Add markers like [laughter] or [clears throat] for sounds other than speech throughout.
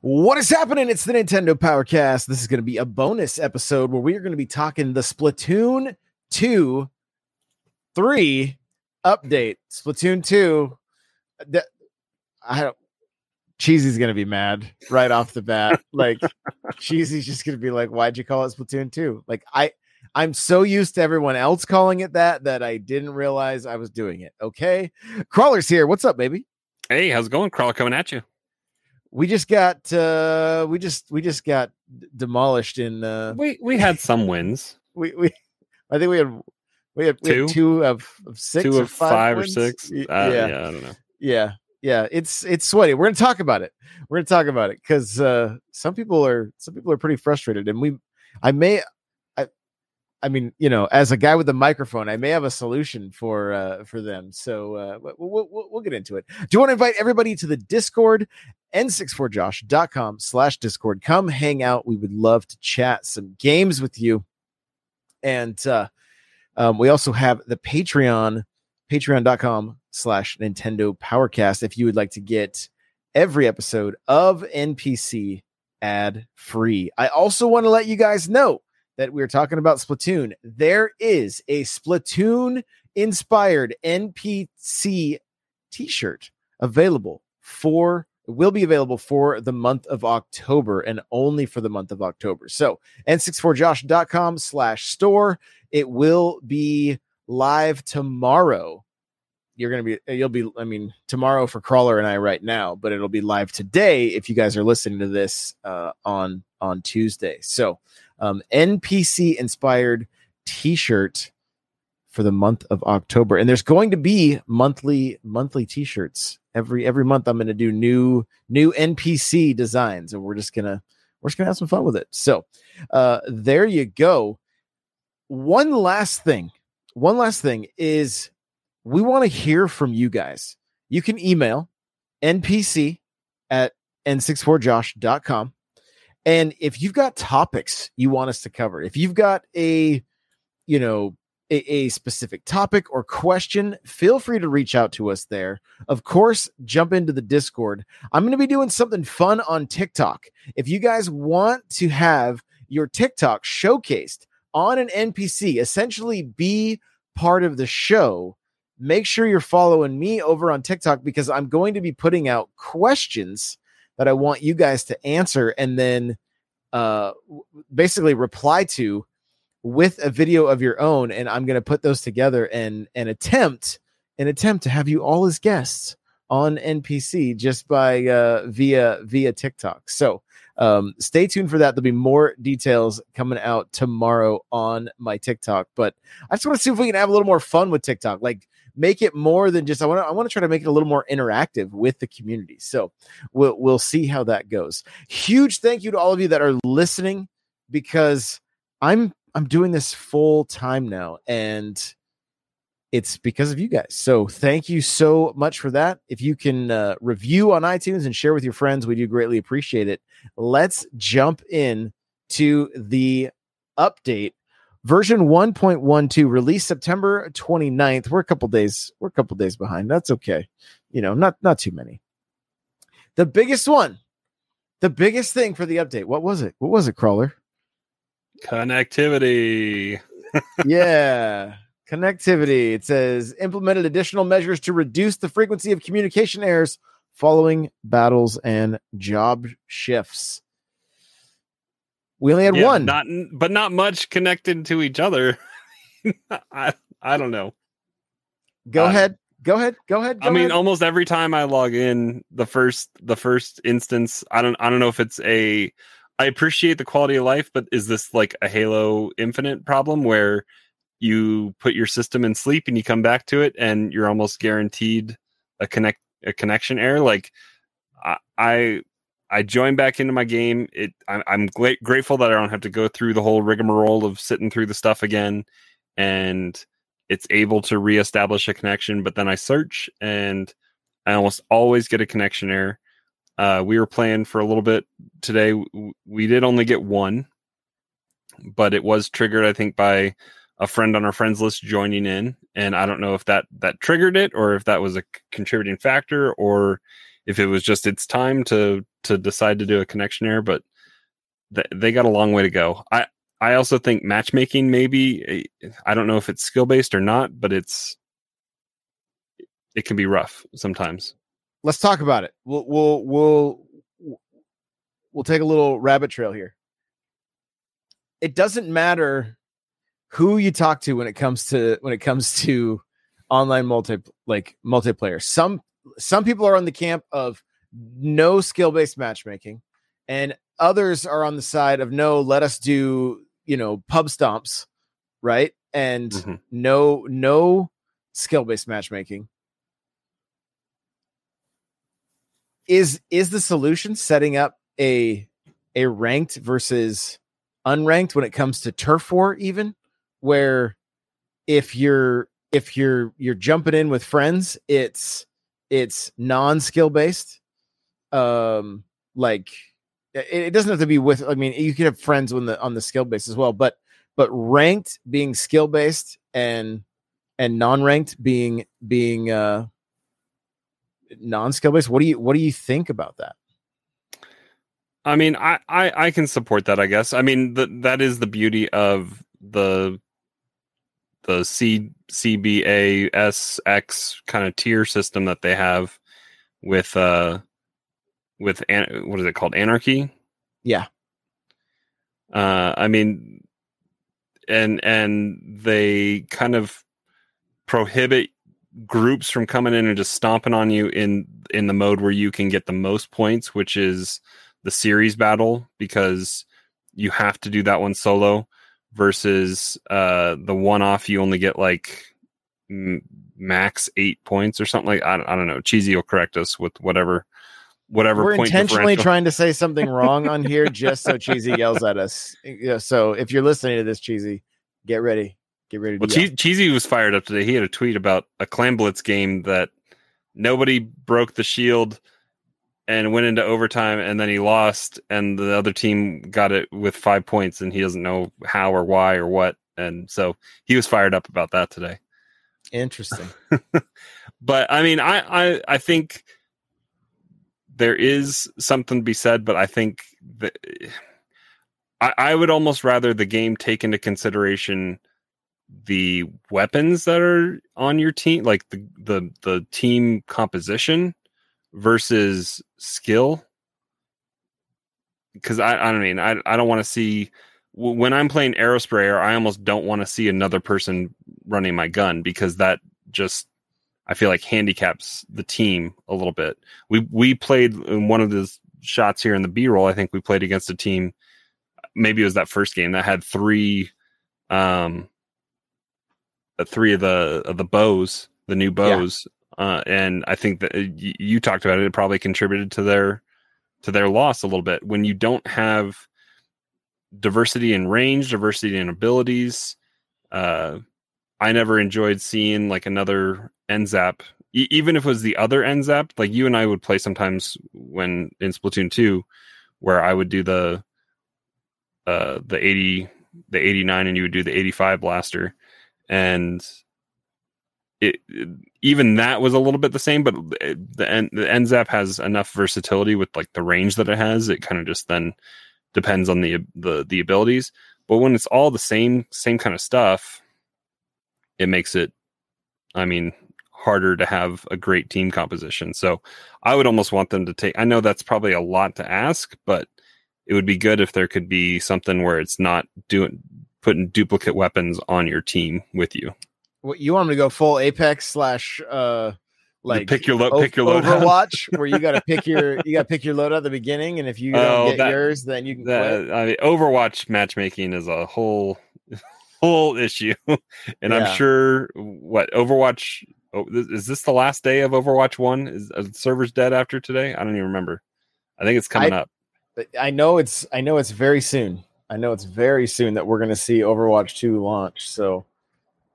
What is happening? It's the Nintendo Powercast. This is going to be a bonus episode where we are going to be talking the Splatoon 2 3 update. Splatoon 2. The, I don't Cheesy's gonna be mad right off the bat. [laughs] Like Cheesy's just gonna be like, Why'd you call it Splatoon 2? Like I I'm so used to everyone else calling it that that I didn't realize I was doing it. Okay. Crawler's here. What's up, baby? Hey, how's it going? Crawler coming at you we just got uh we just we just got demolished in uh we we had some wins. we we [laughs] i think we had we had, we two? Had two? of, of six two of five, five or six? Uh, yeah. yeah i don't know. Yeah yeah it's it's sweaty. We're gonna talk about it. We're gonna talk about it because uh some people are some people are pretty frustrated and we i may I mean, you know, as a guy with a microphone, I may have a solution for uh, for them. So uh, we'll, we'll, we'll get into it. Do you want to invite everybody to the Discord? n64josh.com slash discord come hang out we would love to chat some games with you and uh, um, we also have the patreon patreon.com slash nintendo powercast if you would like to get every episode of npc ad free i also want to let you guys know that we are talking about Splatoon, there is a Splatoon inspired NPC t shirt available for will be available for the month of October and only for the month of October. So n64josh.com slash store. It will be live tomorrow. You're going to be, you'll be, I mean, tomorrow for Crawler and I right now, but it'll be live today if you guys are listening to this uh, on, on Tuesday. So um, NPC inspired t-shirt for the month of October. And there's going to be monthly monthly t-shirts. Every every month I'm going to do new new NPC designs and we're just going to we're just going to have some fun with it. So, uh there you go. One last thing. One last thing is we want to hear from you guys. You can email npc at n64josh.com and if you've got topics you want us to cover, if you've got a, you know, a, a, specific topic or question, feel free to reach out to us there. Of course, jump into the Discord. I'm going to be doing something fun on TikTok. If you guys want to have your TikTok showcased on an NPC, essentially be part of the show, make sure you're following me over on TikTok because I'm going to be putting out questions that I want you guys to answer and then uh, basically reply to with a video of your own. And I'm going to put those together and and attempt an attempt to have you all as guests on NPC just by uh, via via TikTok. So um, stay tuned for that. There'll be more details coming out tomorrow on my TikTok. But I just want to see if we can have a little more fun with TikTok. Like make it more than just I want to I want to try to make it a little more interactive with the community. So we'll we'll see how that goes. Huge thank you to all of you that are listening because I'm I'm doing this full time now and it's because of you guys. So thank you so much for that. If you can uh, review on iTunes and share with your friends, we do greatly appreciate it. Let's jump in to the update version 1.12 released September 29th. We're a couple days, we're a couple days behind. That's okay. You know, not not too many. The biggest one, the biggest thing for the update. What was it? What was it, crawler? Connectivity. yeah. Connectivity. It says implemented additional measures to reduce the frequency of communication errors following battles and job shifts. We only had Yeah, one. not but not much connected to each other. [laughs] I I don't know. go uh, ahead. Go ahead. Go ahead. I mean, ahead. almost every time I log in, the first the first instance, I don't I don't know if it's a I appreciate the quality of life, but is this like a Halo Infinite problem where you put your system in sleep and you come back to it and you're almost guaranteed a connect a connection error? Like I I, join back into my game. It I'm, I'm gla- grateful that I don't have to go through the whole rigmarole of sitting through the stuff again, and it's able to reestablish a connection. But then I search and I almost always get a connection error. Uh, we were playing for a little bit today. We did only get one, but it was triggered, I think, by a friend on our friends list joining in, and I don't know if that that triggered it or if that was a contributing factor or if it was just it's time to to decide to do a connection error. But th- they got a long way to go. I I also think matchmaking maybe eh, I don't know if it's skill based or not, but it's it can be rough sometimes. Let's talk about it. We'll we'll we'll we'll take a little rabbit trail here. It doesn't matter who you talk to when it comes to when it comes to online multi like multiplayer. Some some people are on the camp of no skill based matchmaking, and others are on the side of no. Let us do you know pub stomps, right? And Mhm. no no skill based matchmaking. Is is the solution setting up a a ranked versus unranked when it comes to turf war even where if you're if you're you're jumping in with friends it's it's non-skill based um like it, it doesn't have to be with i mean you can have friends on the on the skill base as well but but ranked being skill based and and non-ranked being being uh non-skill based what do you what do you think about that I mean, I, I I can support that. I guess. I mean, the, that is the beauty of the the C CBA SX kind of tier system that they have with uh with an, what is it called? Anarchy. yeah. Uh, I mean, and and they kind of prohibit groups from coming in and just stomping on you in in the mode where you can get the most points, which is the series battle, because you have to do that one solo versus uh the one off you only get like m- max eight points or something like I, don't- I don't know. Cheesy will correct us with whatever whatever we're intentionally trying to say something wrong on here [laughs] just so cheesy yells at us yeah, so if you're listening to this cheesy get ready get ready Well, che- Cheesy was fired up today. He had a tweet about a Clam Blitz game that nobody broke the shield and went into overtime, and then he lost, and the other team got it with five points, and he doesn't know how or why or what. And so he was fired up about that today. interesting [laughs] But I mean, I I, I think there is something to be said, but I think that I, I would almost rather the game take into consideration the weapons that are on your team, like the the the team composition versus skill. Because I I don't mean I I don't want to see when I'm playing Aerosprayer, I almost don't want to see another person running my gun because that just I feel like handicaps the team a little bit. We we played in one of the shots here in the B roll. I think we played against a team. Maybe it was that first game that had three, um, three of the of the bows, the new bows, uh, and I think that uh, you talked about it. It probably contributed to their to their loss a little bit when you don't have diversity in range, diversity in abilities. Uh, I never enjoyed seeing like another NZAP, e- even if it was the other NZAP. Like you and I would play sometimes when in Splatoon two, where I would do the uh the eighty the eighty nine, and you would do the eighty five blaster, and it, it- even that was a little bit the same. But the N, the NZAP has enough versatility with like the range that it has. It kind of just then depends on the the the abilities. But when it's all the same same kind of stuff, it makes it, I mean, harder to have a great team composition. So I would almost want them to take. I know that's probably a lot to ask, but it would be good if there could be something where it's not doing putting duplicate weapons on your team with you. What you want them to go full Apex slash uh like pick your lo- pick your load Overwatch, where you got to pick your [laughs] you got to pick your load at the beginning, and if you don't Oh, get that- yours, then you can The. I mean, Overwatch matchmaking is a whole whole issue, [laughs] and Yeah. I'm sure what Overwatch oh, is this the last day of Overwatch One? Is are servers dead after today? I don't even remember. I think it's coming up. I know it's I know it's very soon. I know it's very soon that we're going to see Overwatch 2 launch. So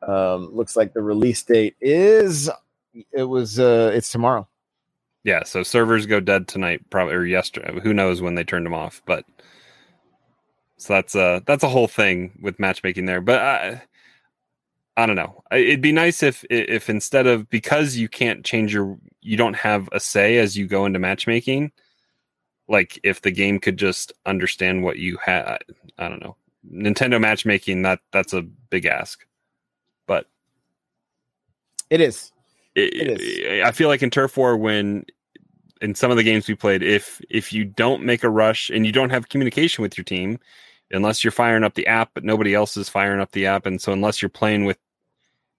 um looks like the release date is it was uh it's tomorrow. Yeah, so servers go dead tonight, probably or yesterday. Who knows when they turned them off? But so that's a that's a whole thing with matchmaking there. But I, I don't know. It'd be nice if if instead of because you can't change your you don't have a say as you go into matchmaking. Like if the game could just understand what you had. I don't know. Nintendo matchmaking that that's a big ask. But It is. it, It is. I feel like in turf war when in some of the games we played, if if you don't make a rush and you don't have communication with your team, unless you're firing up the app, but nobody else is firing up the app, and so unless you're playing with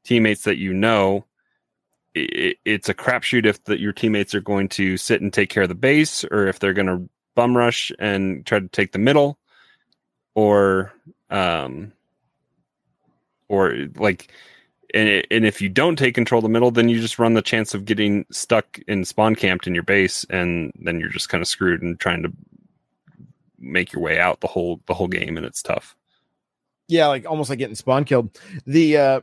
teammates that you know, it, it's a crapshoot if the, your teammates are going to sit and take care of the base, or if they're going to bum rush and try to take the middle, or um, or like and it, and if you don't take control of the middle, then you just run the chance of getting stuck in spawn camped in your base, and then you're just kind of screwed and trying to make your way out the whole the whole game, and it's tough. Yeah, like almost like getting spawn killed. The uh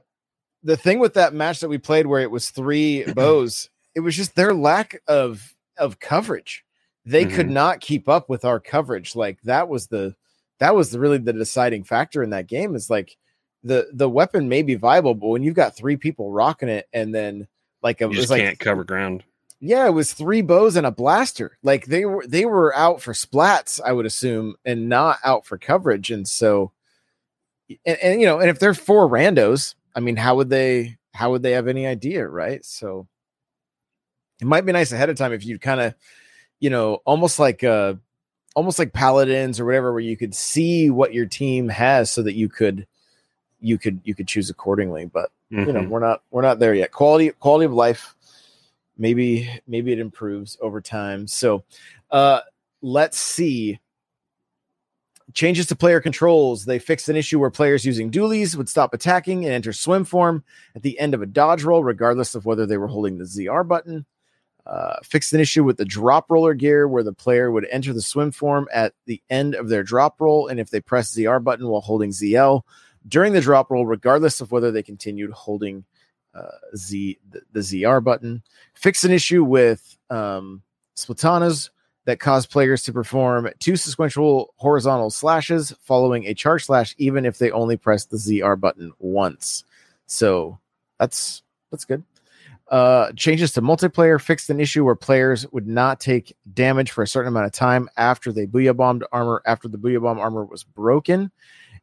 the thing with that match that we played where it was three [clears throat] bows, it was just their lack of of coverage. They could Mhm. not keep up with our coverage. Like that was the that was the really the deciding factor in that game is like the the weapon may be viable, but when you've got three people rocking it and then like a, You it just like can't cover ground. Yeah, it was three bows and a blaster. Like they were they were out for splats, I would assume, and not out for coverage. And so and, and you know, and if they're four randos, I mean, how would they how would they have any idea, right? So it might be nice ahead of time if you kind of, you know, almost like uh almost like paladins or whatever, where you could see what your team has so that you could you could you could choose accordingly. But you know Mhm. we're not we're not there yet quality quality of life maybe maybe it improves over time. So uh let's see. Changes to player controls. They fixed an issue where players using dualies would stop attacking and enter swim form at the end of a dodge roll regardless of whether they were holding the zr button. Uh, fixed an issue with the drop roller gear where the player would enter the swim form at the end of their drop roll and if they press zr button while holding zl during the drop roll, regardless of whether they continued holding Z the, the ZR button. Fix an issue with um, Splatanas that cause players to perform two sequential horizontal slashes following a charge slash, even if they only press the ZR button once. So that's that's good. Uh, changes to multiplayer fixed an issue where players would not take damage for a certain amount of time after they booyah bombed armor after the booyah bomb armor was broken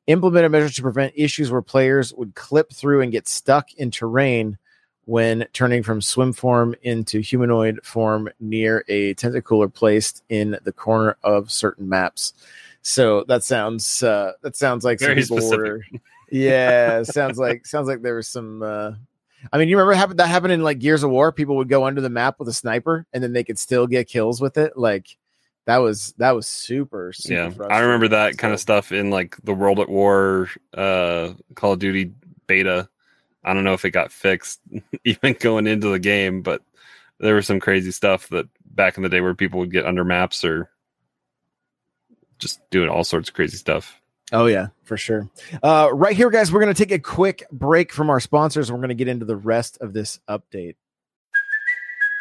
implemented measures to prevent issues where players would clip through and get stuck in terrain when turning from swim form into humanoid form near a tacticooler placed in the corner of certain maps. So that sounds uh, that sounds like some Very people were [laughs] yeah, sounds like sounds like there was some uh I mean, you remember happened that happened in like Gears of War? People would go under the map with a sniper and then they could still get kills with it. Like that was that was super, super yeah, I remember that kind of stuff in like the World at War, uh, Call of Duty beta. I don't know if it got fixed [laughs] even going into the game, but there was some crazy stuff that back in the day where people would get under maps or just doing all sorts of crazy stuff. Oh yeah, for sure. Uh, right here, guys, we're gonna take a quick break from our sponsors. and We're gonna get into the rest of this update.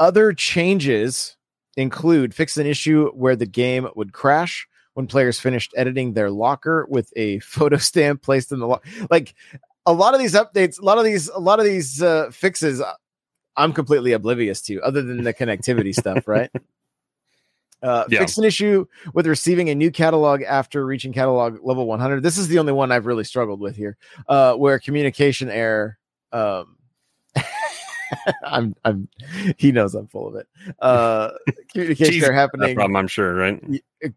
Other changes include fix an issue where the game would crash when players finished editing their locker with a [laughs] photo stamp placed in the lock. Like a lot of these updates, a lot of these, a lot of these uh, fixes, uh, I'm completely oblivious to, other than the connectivity stuff, right? [laughs] Uh, Yeah. Fix an issue with receiving a new catalog after reaching catalog level 100. This is the only one I've really struggled with here, uh, where communication error. Um, [laughs] [laughs] I'm, I'm, he knows I'm full of it. Uh, communication Jeez, error No happening. problem, I'm sure, right?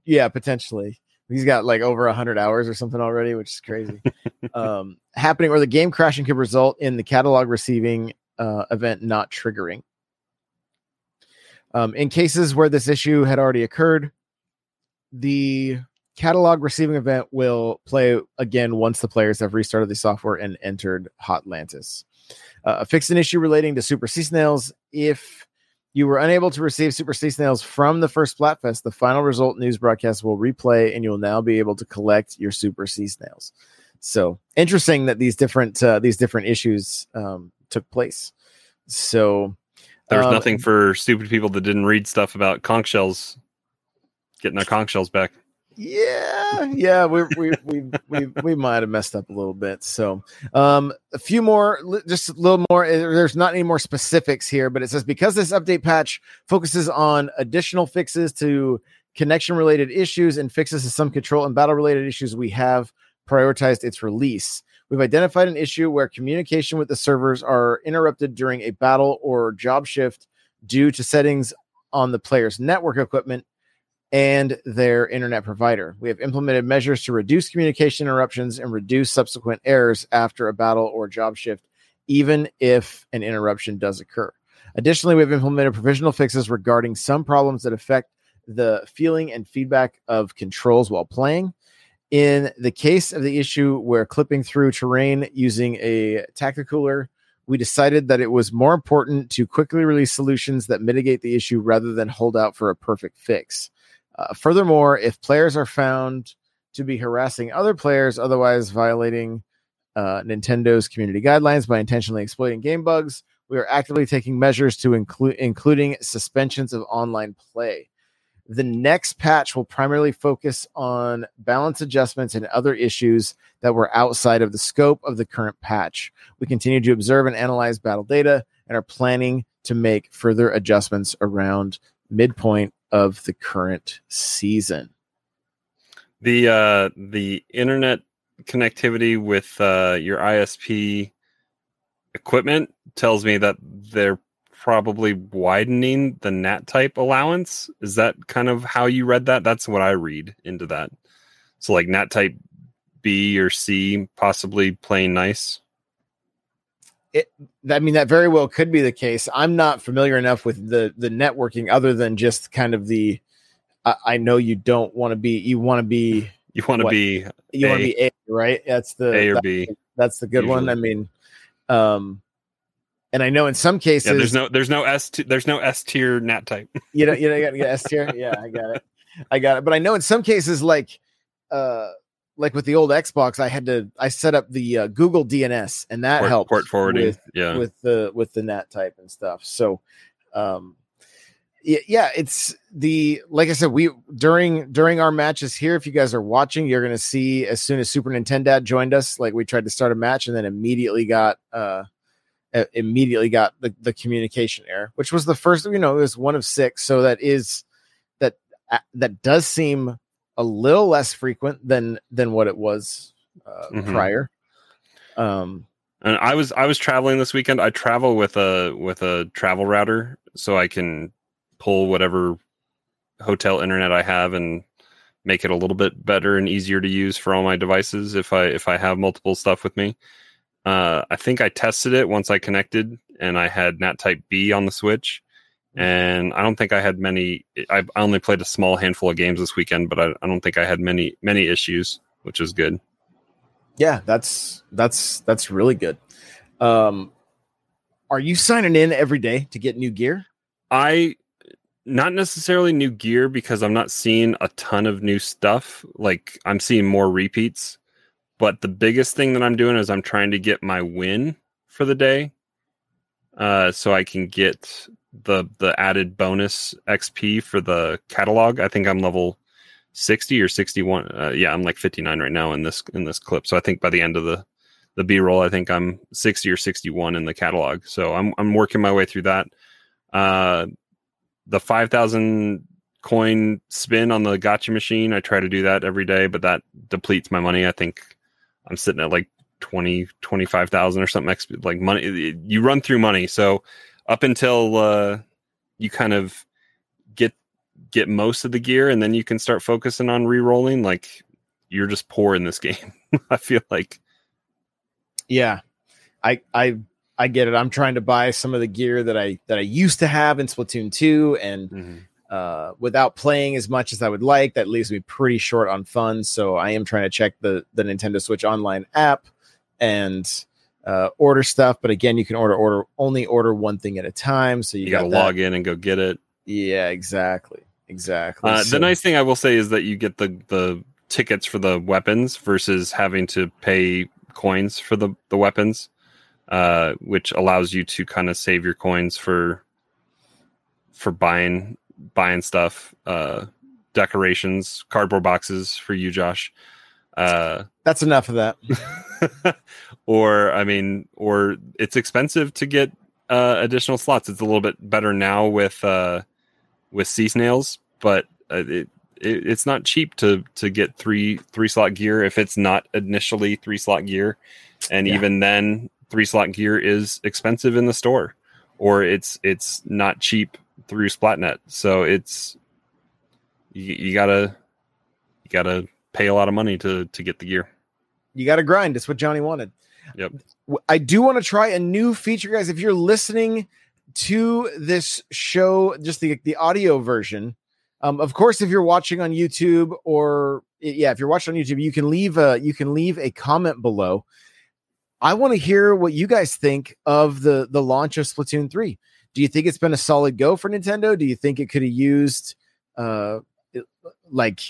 Yeah potentially he's got like over a 100 hours or something already which is crazy [laughs] um happening or the game crashing could result in the catalog receiving uh event not triggering um in cases where this issue had already occurred the catalog receiving event will play again once the players have restarted the software and entered hotlantis uh, fix an issue relating to super sea snails if you were unable to receive Super Sea Snails from the first Splatfest. The final result news broadcast will replay, and you will now be able to collect your Super Sea Snails. So interesting that these different uh, these different issues um, took place. So There's um, nothing for stupid people that didn't read stuff about conch shells getting their conch shells back. Yeah, yeah, we we we we we might have messed up a little bit. So, um, a few more, just a little more. uh, There's not any more specifics here, but it says because this update patch focuses on additional fixes to connection related issues and fixes to some control and battle related issues, we have prioritized its release. We've identified an issue where communication with the servers are interrupted during a battle or job shift due to settings on the player's network equipment and their internet provider. We have implemented measures to reduce communication interruptions and reduce subsequent errors after a battle or job shift, even if an interruption does occur. Additionally, we have implemented provisional fixes regarding some problems that affect the feeling and feedback of controls while playing. In the case of the issue where clipping through terrain using a tacticooler, we decided that it was more important to quickly release solutions that mitigate the issue rather than hold out for a perfect fix. Uh, furthermore, if players are found to be harassing other players, otherwise violating uh, Nintendo's community guidelines by intentionally exploiting game bugs, we are actively taking measures to include including suspensions of online play. The next patch will primarily focus on balance adjustments and other issues that were outside of the scope of the current patch. We continue to observe and analyze battle data and are planning to make further adjustments around midpoint of the current season. The uh the internet connectivity with uh your ISP equipment tells me that they're probably widening the NAT type allowance. Is that kind of how you read that? That's what I read into that. So like NAT type B or C possibly playing nice. I mean, that very well could be the case. I'm not familiar enough with the the networking other than just kind of the. I, I know you don't want to be. You want to be. You want to be You want to be A, right? That's the A or that- B. that's the good one. I mean, um, and I know in some cases, Yeah, there's no there's no S t- there's no S tier NAT type. [laughs] you know, you know, you got to get S tier. Yeah, I got it. I got it. But I know in some cases, like, uh, like with the old Xbox, I had to I set up the uh, Google DNS, and that Port, helped port forwarding. with yeah. with the with the NAT type and stuff. So, um, yeah, yeah, it's the like I said, we during during our matches here. If you guys are watching, you're gonna see as soon as Super Nintendo joined us, like we tried to start a match and then immediately got uh immediately got the, the communication error, which was the first, you know, it was one of six. So that is that that does seem a little less frequent than than what it was uh, Mhm. prior. Um, And I was I was traveling this weekend. I travel with a with a travel router so I can pull whatever hotel internet I have and make it a little bit better and easier to use for all my devices if I if I have multiple stuff with me. Uh, I think I tested it once I connected and I had NAT Type B on the Switch, and I don't think I had many. I only played a small handful of games this weekend, but I, I don't think I had many many issues, which is good. yeah, that's that's that's really good. Um, are you signing in every day to get new gear? I not necessarily new gear because I'm not seeing a ton of new stuff. Like I'm seeing more repeats. But the biggest thing that I'm doing is I'm trying to get my win for the day uh, so I can get the the added bonus XP for the catalog. I think I'm level sixty or sixty one. Uh, yeah, I'm like fifty nine right now in this in this clip. So I think by the end of the the B roll, I think I'm sixty or sixty one in the catalog. So I'm I'm working my way through that. Uh, the five thousand coin spin on the gotcha machine. I try to do that every day, but that depletes my money. I think I'm sitting at like 20, 25,000 or something. Like money, you run through money. So up until uh, you kind of get get most of the gear, and then you can start focusing on re-rolling. Like you're just poor in this [laughs] game. I feel like. Yeah, I I I get it. I'm trying to buy some of the gear that I that I used to have in Splatoon 2 and Mm-hmm. uh without playing as much as I would like, that leaves me pretty short on funds. So I am trying to check the the Nintendo Switch online app and uh order stuff, but again, you can order order only order one thing at a time. So you, You got to log in and go get it. Yeah, exactly. Exactly. Uh, So- the nice thing I will say is that you get the the tickets for the weapons versus having to pay coins for the the weapons, uh, which allows you to kind of save your coins for for buying buying stuff, uh, decorations, cardboard boxes for you, Josh. Uh, that's enough of that. [laughs] or I mean, or it's expensive to get uh, additional slots. It's a little bit better now with uh, with sea snails, but uh, it, it it's not cheap to to get three three slot gear if it's not initially three slot gear, and Yeah. even then three slot gear is expensive in the store, or it's it's not cheap through Splatnet. So it's you, you gotta you gotta pay a lot of money to to get the gear. You got to grind. It's what Johnny wanted. Yep. I do want to try a new feature, guys. If you're listening to this show, just the the audio version, um, of course, if you're watching on YouTube or yeah, if you're watching on YouTube, you can leave a you can leave a comment below. I want to hear what you guys think of the the launch of Splatoon three. Do you think it's been a solid go for Nintendo? Do you think it could have used uh like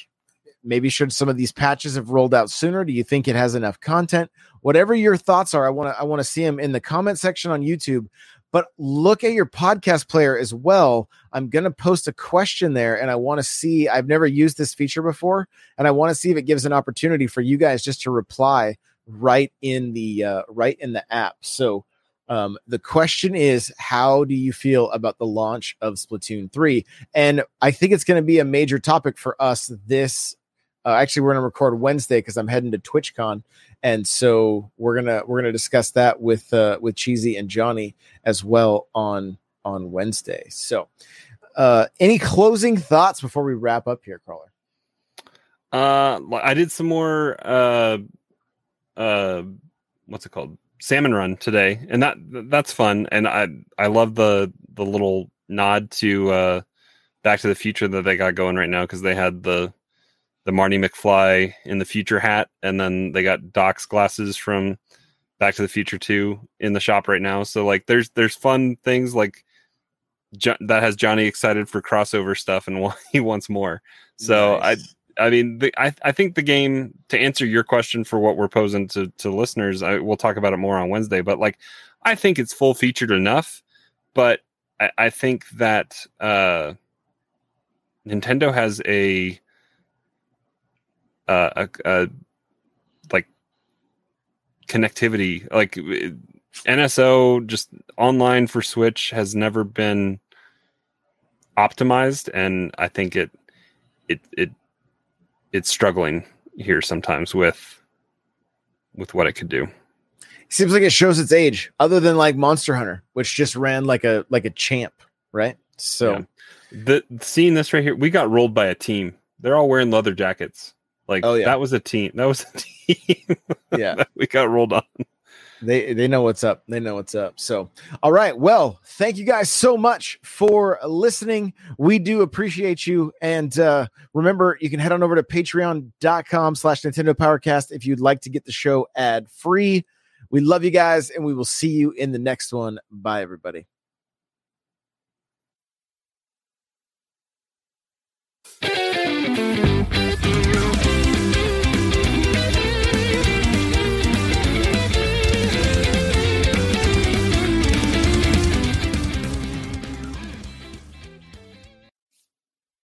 maybe should some of these patches have rolled out sooner? Do you think it has enough content? Whatever your thoughts are, I want to I want to see them in the comment section on YouTube. But look at your podcast player as well. I'm going to post a question there and I want to see I've never used this feature before and I want to see if it gives an opportunity for you guys just to reply right in the uh, right in the app. So um, the question is, how do you feel about the launch of Splatoon 3? And I think it's going to be a major topic for us this uh, actually we're to record wednesday because i'm heading to twitchcon and so we're gonna we're gonna discuss that with uh with cheesy and johnny as well on on wednesday so uh any closing thoughts before we wrap up here crawler Uh, I did some more uh, uh, what's it called? Salmon run today, and that that's fun. And I I love the the little nod to uh, Back to the Future that they got going right now because they had the the Marty McFly in the future hat, and then they got Doc's glasses from Back to the Future Two in the shop right now. So like, there's there's fun things like. Jo- that has Johnny excited for crossover stuff and [laughs] he wants more. So I Nice. I mean, the, I I think the game to answer your question for what we're posing to to listeners, I, we'll talk about it more on Wednesday. But like, I think it's full featured enough. But I, I think that uh, Nintendo has a uh, a, a like connectivity, like NSO just online for Switch has never been optimized, and I think it it it it's struggling here sometimes with with what it could do. seems like it shows its age other than like monster hunter which just ran like a like a champ right so Yeah. The seeing this right here, we got rolled by a team. They're all wearing leather jackets. Like Oh, yeah. that was a team. That was a [laughs] team. [laughs] yeah we got rolled on. they they know what's up they know what's up so all right well thank you guys so much for listening we do appreciate you and uh remember you can head on over to patreon.com slash nintendo powercast if you'd like to get the show ad free we love you guys and we will see you in the next one bye everybody